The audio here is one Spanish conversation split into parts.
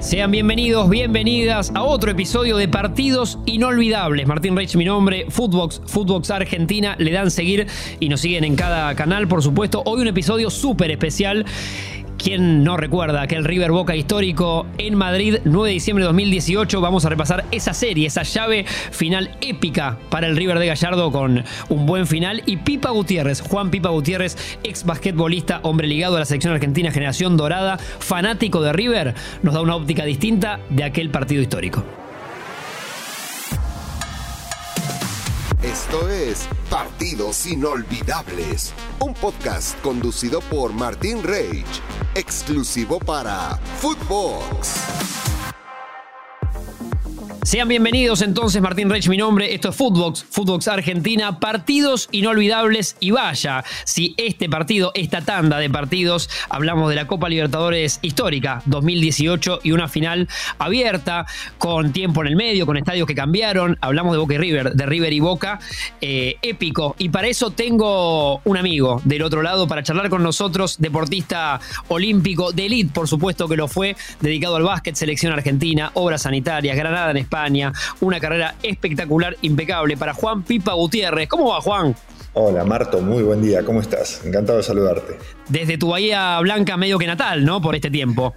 Sean bienvenidos, bienvenidas a otro episodio de Partidos Inolvidables. Martín Reich, mi nombre, Footbox, Footbox Argentina, le dan seguir y nos siguen en cada canal, por supuesto. Hoy un episodio súper especial ¿Quién no recuerda aquel River Boca histórico en Madrid, 9 de diciembre de 2018? Vamos a repasar esa serie, esa llave final épica para el River de Gallardo con un buen final. Y Pipa Gutiérrez, Juan Pipa Gutiérrez, ex basquetbolista, hombre ligado a la selección argentina, generación dorada, fanático de River, nos da una óptica distinta de aquel partido histórico. Esto es Partidos Inolvidables, un podcast conducido por Martín Reich, exclusivo para Footbox. Sean bienvenidos entonces, Martín Reich, mi nombre. Esto es Footbox, Footbox Argentina. Partidos inolvidables y vaya, si este partido, esta tanda de partidos, hablamos de la Copa Libertadores histórica 2018 y una final abierta, con tiempo en el medio, con estadios que cambiaron. Hablamos de Boca y River, de River y Boca, eh, épico. Y para eso tengo un amigo del otro lado para charlar con nosotros, deportista olímpico de elite, por supuesto que lo fue, dedicado al básquet, selección argentina, obras sanitarias, Granada en España. Una carrera espectacular, impecable para Juan Pipa Gutiérrez. ¿Cómo va, Juan? Hola, Marto, muy buen día. ¿Cómo estás? Encantado de saludarte. Desde tu Bahía Blanca, medio que natal, ¿no? Por este tiempo.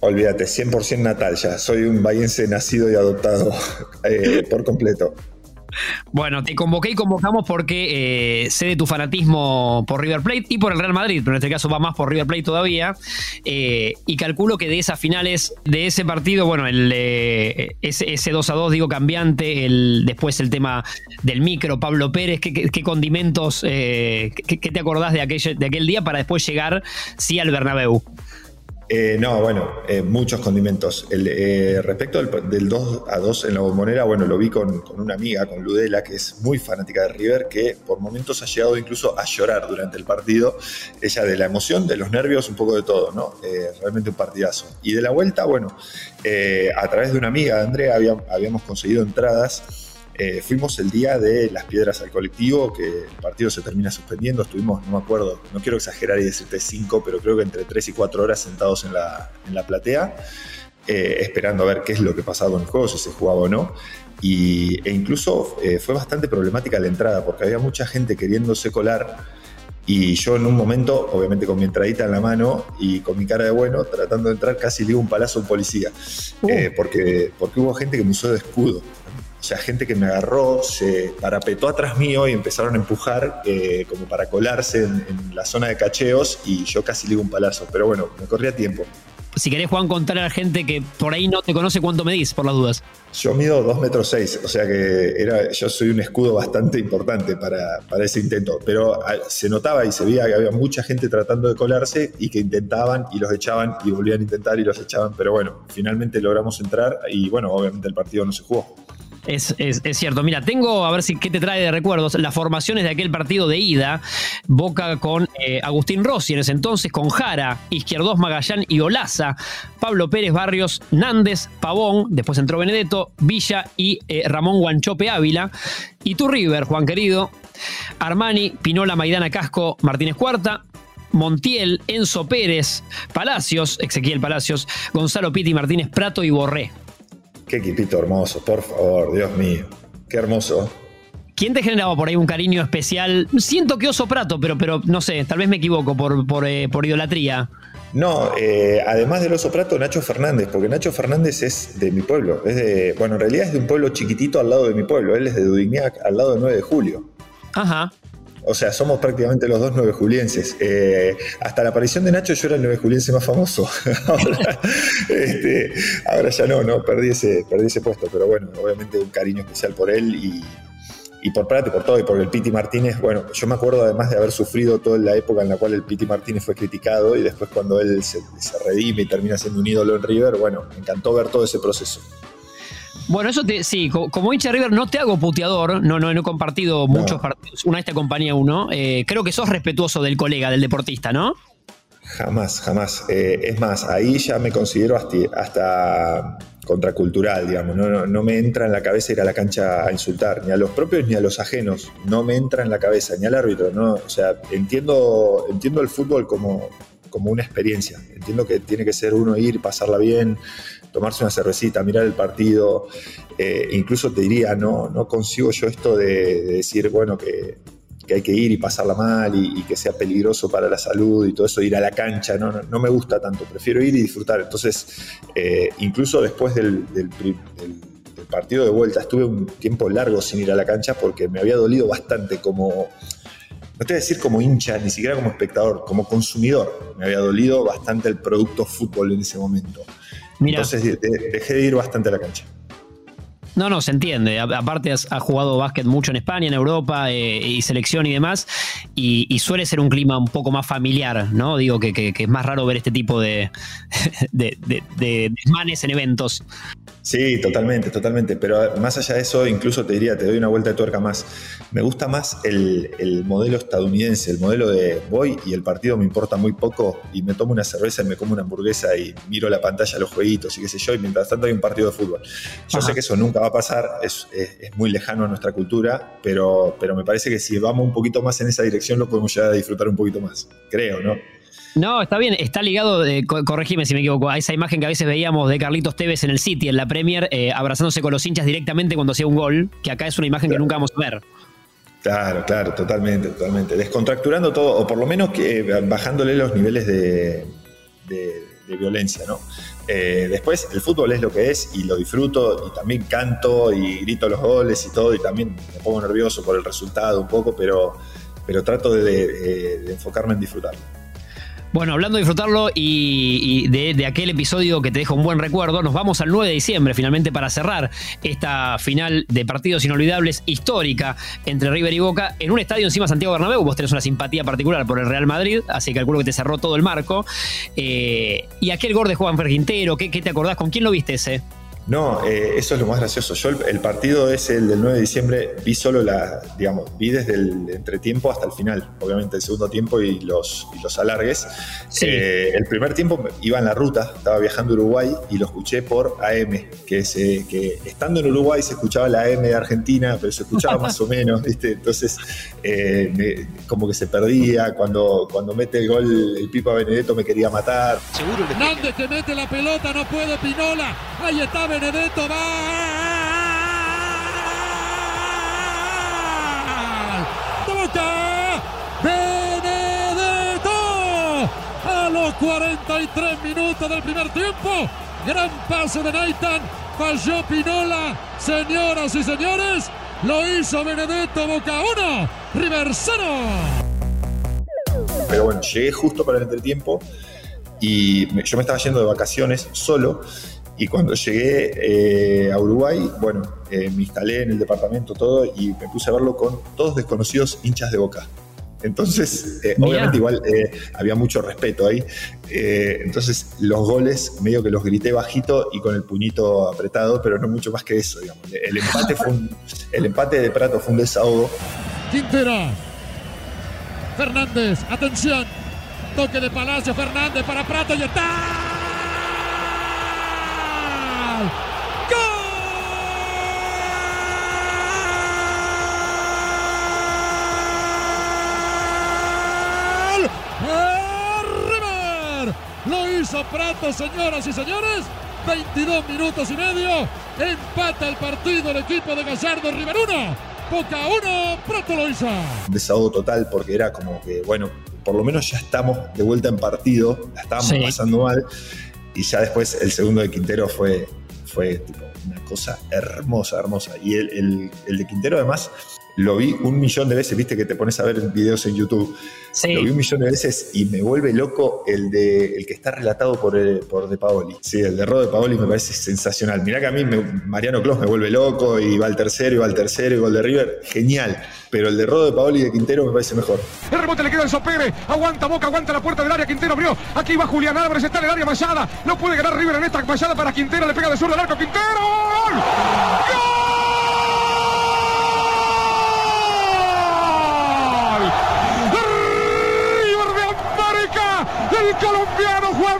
Olvídate, 100% natal ya. Soy un bahiense nacido y adoptado eh, por completo. Bueno, te convoqué y convocamos porque eh, sé de tu fanatismo por River Plate y por el Real Madrid, pero en este caso va más por River Plate todavía. Eh, y calculo que de esas finales, de ese partido, bueno, el, eh, ese, 2 a 2, digo, cambiante, el, después el tema del micro, Pablo Pérez, ¿qué, condimentos, qué, te acordás de aquel, de aquel día para después llegar, sí, al Bernabéu? Eh, no, bueno, eh, muchos condimentos. Eh, respecto del, 2 a 2 en la bombonera, bueno, lo vi con, una amiga, con Ludela, que es muy fanática de River, que por momentos ha llegado incluso a llorar durante el partido. Ella de la emoción, de los nervios, un poco de todo, ¿no? realmente un partidazo. Y de la vuelta, bueno, a través de una amiga, Andrea, habíamos conseguido entradas eh, fuimos el día de las piedras al colectivo, que el partido se termina suspendiendo. Estuvimos, no me acuerdo, no quiero exagerar y decirte cinco, pero creo que entre tres y cuatro horas sentados en la, en la platea, eh, esperando a ver qué es lo que pasaba con el juego, si se jugaba o no. Y, e incluso eh, fue bastante problemática la entrada, porque había mucha gente queriéndose colar. Y yo en un momento, obviamente con mi entradita en la mano y con mi cara de bueno, tratando de entrar, casi le un palazo a un policía. Uh. porque, porque hubo gente que me usó de escudo. O sea, gente que me agarró, se parapetó atrás mío y empezaron a empujar eh, como para colarse en, la zona de cacheos y yo casi le un palazo. Pero bueno, me corría tiempo. Si querés, Juan, contar a la gente que por ahí no te conoce cuánto medís, por las dudas. Yo mido 2 metros 6, o sea que yo soy un escudo bastante importante para, para ese intento. Pero ah, se notaba y se veía que había mucha gente tratando de colarse y que intentaban y los echaban y volvían a intentar y los echaban. Pero bueno, finalmente logramos entrar y bueno, obviamente el partido no se jugó. Es, cierto. Mira, tengo, a ver si qué te trae de recuerdos, las formaciones de aquel partido de ida. Boca con eh, Agustín Rossi en ese entonces, con Jara, Izquierdos Magallán y Olaza. Pablo Pérez Barrios, Nández, Pavón, después entró Benedetto, Villa y eh, Ramón Guanchope Ávila. Y tu River, Juan querido. Armani, Pinola, Maidana Casco, Martínez Cuarta, Montiel, Enzo Pérez, Palacios, Ezequiel Palacios, Gonzalo Pitti, Martínez Prato y Borré. Qué equipito hermoso, por favor, Dios mío. Qué hermoso. ¿Quién te generaba por ahí un cariño especial? Siento que Oso Prato, pero, pero no sé, tal vez me equivoco por, por, eh, idolatría. No, eh, además del Oso Prato, Nacho Fernández, porque Nacho Fernández es de mi pueblo. Es de, bueno, en realidad es de un pueblo chiquitito al lado de mi pueblo. Él es de Dudignac, al lado del 9 de julio. Ajá. O sea, somos prácticamente los dos nueve julienses. Eh, hasta la aparición de Nacho yo era el nueve juliense más famoso. Este, ahora, ya no, no, perdí ese, perdí ese puesto. Pero bueno, obviamente un cariño especial por él y, por Prat y por todo, y por el Piti Martínez. Bueno, yo me acuerdo además de haber sufrido toda la época en la cual el Piti Martínez fue criticado y después cuando él se, se redime y termina siendo un ídolo en River, bueno, me encantó ver todo ese proceso. Bueno, eso te, sí, como hincha River no te hago puteador, no, no, he compartido muchos partidos, una vez te acompañé uno. Eh, creo que sos respetuoso del colega, del deportista, ¿no? Jamás, jamás. Eh, es más, ahí ya me considero hasta, contracultural, digamos. No, no, me entra en la cabeza ir a la cancha a insultar, ni a los propios ni a los ajenos. No me entra en la cabeza, ni al árbitro. ¿no? O sea, entiendo, entiendo el fútbol como, como una experiencia. Entiendo que tiene que ser uno ir, pasarla bien, tomarse una cervecita, mirar el partido. Eh, incluso te diría, no, no consigo yo esto de, decir, bueno, que, hay que ir y pasarla mal y, que sea peligroso para la salud y todo eso, ir a la cancha, no, me gusta tanto, prefiero ir y disfrutar. Entonces, eh, incluso después del, partido de vuelta, estuve un tiempo largo sin ir a la cancha porque me había dolido bastante como, no te voy a decir como hincha, ni siquiera como espectador, como consumidor. Me había dolido bastante el producto fútbol en ese momento. Entonces dejé de ir bastante a la cancha. No, no, se entiende. Aparte has, jugado básquet mucho en España, en Europa eh, y selección y demás. Y, suele ser un clima un poco más familiar, ¿no? Digo que, es más raro ver este tipo de, de, de desmanes en eventos. Sí, totalmente, totalmente. Pero más allá de eso, incluso te diría, te doy una vuelta de tuerca más. Me gusta más el, modelo estadounidense, el modelo de voy y el partido me importa muy poco y me tomo una cerveza y me como una hamburguesa y miro la pantalla, los jueguitos y qué sé yo, y mientras tanto hay un partido de fútbol. Yo sé que eso nunca va a pasar, es, muy lejano a nuestra cultura, pero, pero me parece que si vamos un poquito más en esa dirección lo podemos llegar a disfrutar un poquito más, creo, ¿no? No, está bien, está ligado, eh, corregime si me equivoco, a esa imagen que a veces veíamos de Carlitos Tevez en el City, en la Premier, eh, abrazándose con los hinchas directamente cuando hacía un gol, que acá es una imagen que nunca vamos a ver. Claro, claro, totalmente, totalmente. Descontracturando todo, o por lo menos que, eh, bajándole los niveles de, violencia, ¿no? después, el fútbol es lo que es y lo disfruto y también canto y grito los goles y todo y también me pongo nervioso por el resultado un poco, pero, pero trato de enfocarme en disfrutarlo. Bueno, hablando de disfrutarlo y, de, aquel episodio que te deja un buen recuerdo, nos vamos al 9 de diciembre finalmente para cerrar esta final de partidos inolvidables histórica entre River y Boca en un estadio encima Santiago Bernabéu. Vos tenés una simpatía particular por el Real Madrid, así que calculo que te cerró todo el marco. Eh, y aquel gol de Juan Ferguintero, ¿qué, ¿qué te acordás? ¿Con quién lo viste ese? No, eh, eso es lo más gracioso. Yo el, partido ese, el del 9 de diciembre, vi solo la, digamos, vi desde el entretiempo hasta el final, obviamente el segundo tiempo y los, los alargues. Eh, el primer tiempo iba en la ruta, estaba viajando a Uruguay y lo escuché por AM, que, se, que estando en Uruguay se escuchaba la AM de Argentina, pero se escuchaba más o menos, ¿viste? Entonces, eh, como que se perdía. Cuando, cuando mete el gol el Pipa Benedetto me quería matar. Seguro Hernández que mete la pelota, no puede Pinola. Ahí está Benedetto va. Boca. Benedetto a los 43 minutos del primer tiempo. Gran pase de Nathan. Falló Pinola. Señoras y señores, lo hizo Benedetto Boca 1, River 0. Pero bueno, llegué justo para el entretiempo y yo me estaba yendo de vacaciones solo y cuando llegué eh, a Uruguay, bueno, eh, me instalé en el departamento todo y me puse a verlo con todos desconocidos hinchas de boca. Entonces, eh, obviamente igual había mucho respeto ahí. entonces, los goles medio que los grité bajito y con el puñito apretado, pero no mucho más que eso, digamos. El empate, fue el empate de Prato fue un desahogo. Quintera. Fernández, atención. Toque de Palacio, Fernández para Prato y está. Lo hizo Prato, señoras y señores. 22 minutos y medio. Empata el partido el equipo de Gallardo River 1. Boca 1, Prato lo hizo. Desahogo total porque era como que, bueno, por lo menos ya estamos de vuelta en partido. La estábamos pasando mal. Y ya después el segundo de Quintero fue, fue una cosa hermosa, hermosa. Y el, el de Quintero además lo vi un millón de veces, viste que te pones a ver videos en YouTube. Lo vi un millón de veces y me vuelve loco el de el que está relatado por, eh, por De Paoli. Sí, el de Rod De Paoli me parece sensacional. Mirá que a mí Mariano Clos me vuelve loco y va al tercero, y va al tercero, y gol de River. Genial. Pero el de Rodo de Paoli y de Quintero me parece mejor. El rebote le queda en Sopere. Aguanta Boca, aguanta la puerta del área. Quintero abrió. Aquí va Julián Álvarez. Está en el área Mayada. No puede ganar River en esta Mayada para Quintero. Le pega de sur del arco. Quintero. ¡Gol! El colombiano Juan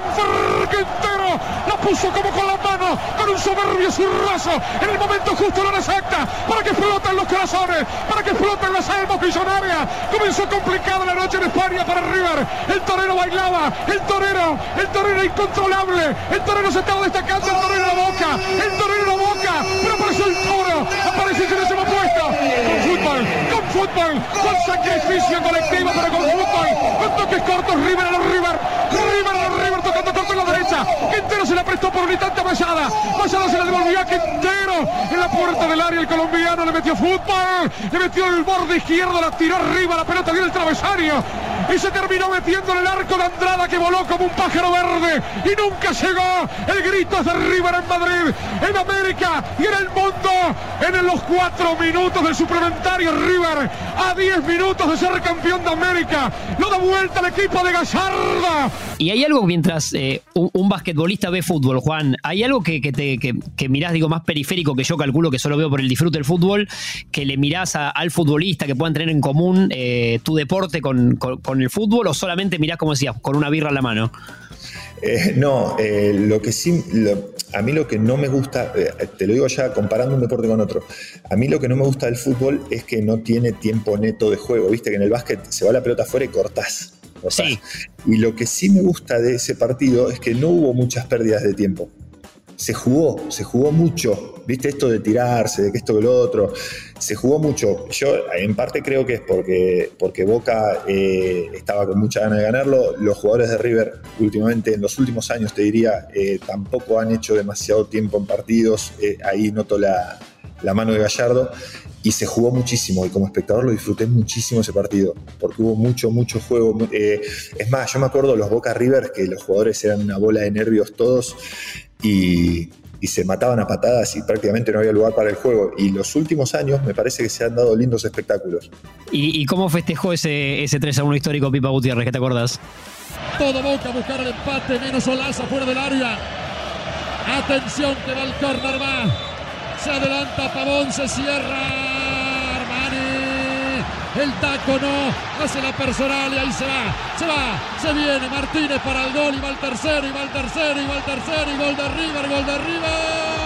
Quintero la puso como con la mano Ricardo con un soberbio zurrazo en el momento justo, la exacta, para que floten los corazones, para que floten las almas millonarias. Comenzó complicada la noche en España para River. El torero bailaba, el torero, el torero incontrolable, el torero se estaba destacando, el torero la boca, el torero la boca, pero apareció el toro, apareció en ese puesto, fútbol, con sacrificio colectivo, pero con fútbol, con toques cortos, River a los River, River a los River tocando corto en la derecha, Quintero se la prestó por un instante a Mayada, Mayada se la devolvió a Quintero en la puerta del área, el colombiano le metió fútbol, le metió el borde izquierdo, la tiró arriba, la pelota dio el travesario, y se terminó metiendo en el arco de Andrada que voló como un pájaro verde y nunca llegó. El grito es de River en Madrid, en América y en el mundo. En los cuatro minutos del suplementario River a 10 minutos de ser campeón de América. Lo da vuelta el equipo de Gallarda. Y hay algo mientras eh, un, basquetbolista ve fútbol, Juan, hay algo que, te, que, mirás, digo, más periférico que yo calculo que solo veo por el disfrute del fútbol, que le mirás al futbolista, que puedan tener en común eh, tu deporte con, con el fútbol o solamente mirás, como decías, con una birra en la mano? Eh, no, eh, lo que sí, a mí lo que no me gusta, te lo digo ya comparando un deporte con otro, a mí lo que no me gusta del fútbol es que no tiene tiempo neto de juego, viste que en el básquet se va la pelota afuera y cortás. Sí. Y lo que sí me gusta de ese partido es que no hubo muchas pérdidas de tiempo se jugó, se jugó mucho. ¿Viste esto de tirarse, de que esto que lo otro? Se jugó mucho. Yo en parte creo que es porque, porque Boca eh, estaba con mucha ganas de ganarlo. Los jugadores de River últimamente, en los últimos años te diría, eh, tampoco han hecho demasiado tiempo en partidos. Eh, ahí noto la, la mano de Gallardo y se jugó muchísimo y como espectador lo disfruté muchísimo ese partido porque hubo mucho, mucho juego. es más, yo me acuerdo los Boca River que los jugadores eran una bola de nervios todos y, se mataban a patadas y prácticamente no había lugar para el juego. Y los últimos años me parece que se han dado lindos espectáculos. ¿Y, cómo festejó ese, ese 3 a 1 histórico Pipa Gutiérrez? ¿Qué te acordás? Todo Boca a buscar el empate, menos Olaza fuera del área. Atención que va el córner, va. Se adelanta Pavón, se cierra. El taco no. Hace la personal y ahí se va. Se va. Se viene Martínez para el gol. Y va el tercero. Y va el tercero. Y va el tercero. Y gol de River. Gol de River.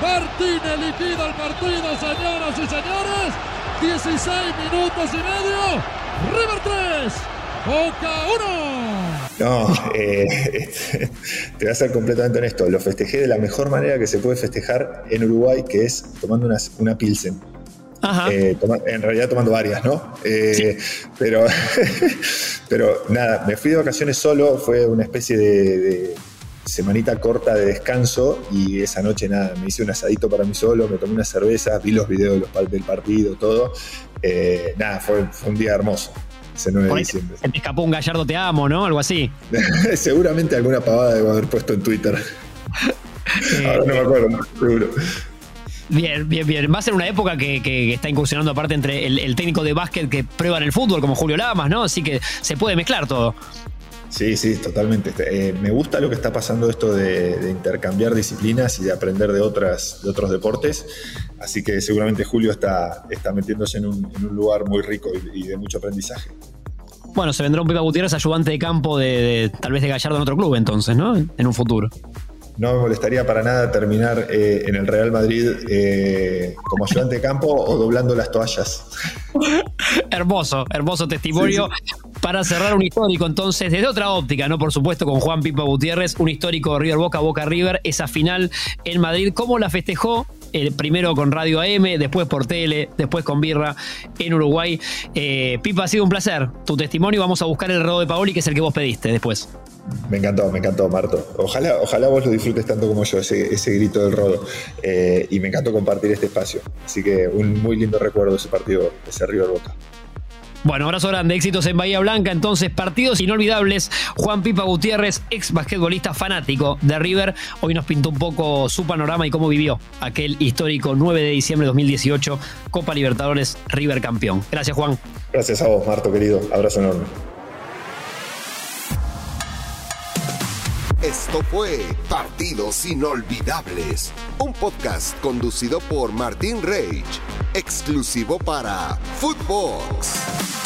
Martínez liquida el partido, señoras y señores. 16 minutos y medio. River 3, Boca 1. No, eh, te voy a ser completamente honesto. Lo festejé de la mejor manera que se puede festejar en Uruguay, que es tomando una, una Pilsen. Eh, en realidad tomando varias, ¿no? Eh, pero, pero nada, me fui de vacaciones solo, fue una especie de, semanita corta de descanso y esa noche nada, me hice un asadito para mí solo, me tomé una cerveza, vi los videos del partido, todo eh, nada, fue, un día hermoso. Ese 9 de diciembre. te escapó un gallardo te amo, ¿no? Algo así. Seguramente alguna pavada debo haber puesto en Twitter. Ahora no me acuerdo, seguro. Bien, bien, bien. Va a ser una época que, está incursionando aparte entre el, técnico de básquet que prueba en el fútbol, como Julio Lamas, ¿no? Así que se puede mezclar todo. Sí, sí, totalmente. Eh, me gusta lo que está pasando esto de, intercambiar disciplinas y de aprender de, otras, de otros deportes. Así que seguramente Julio está, está metiéndose en un, lugar muy rico y, de mucho aprendizaje. Bueno, se vendrá un Pipa Gutiérrez ayudante de campo de, tal vez de Gallardo en otro club entonces, ¿no? En un futuro. No me molestaría para nada terminar eh, en el Real Madrid eh, como ayudante de campo o doblando las toallas. hermoso, hermoso testimonio. Para cerrar un histórico, entonces, desde otra óptica, ¿no? Por supuesto, con Juan Pipa Gutiérrez, un histórico River Boca, Boca River, esa final en Madrid. ¿Cómo la festejó? El primero con Radio AM, después por tele, después con Birra en Uruguay. Eh, Pipa, ha sido un placer. Tu testimonio, vamos a buscar el rodo de Paoli, que es el que vos pediste después. Me encantó, me encantó, Marto. Ojalá, ojalá vos lo disfrutes tanto como yo, ese, ese grito del rodo. Eh, y me encantó compartir este espacio. Así que un muy lindo recuerdo de ese partido, ese River Boca. Bueno, abrazo grande, éxitos en Bahía Blanca. Entonces, partidos inolvidables. Juan Pipa Gutiérrez, ex basquetbolista fanático de River, hoy nos pintó un poco su panorama y cómo vivió aquel histórico 9 de diciembre de 2018, Copa Libertadores River campeón. Gracias, Juan. Gracias a vos, Marto, querido. Abrazo enorme. Esto fue Partidos Inolvidables, un podcast conducido por Martín Reich, exclusivo para Footbox.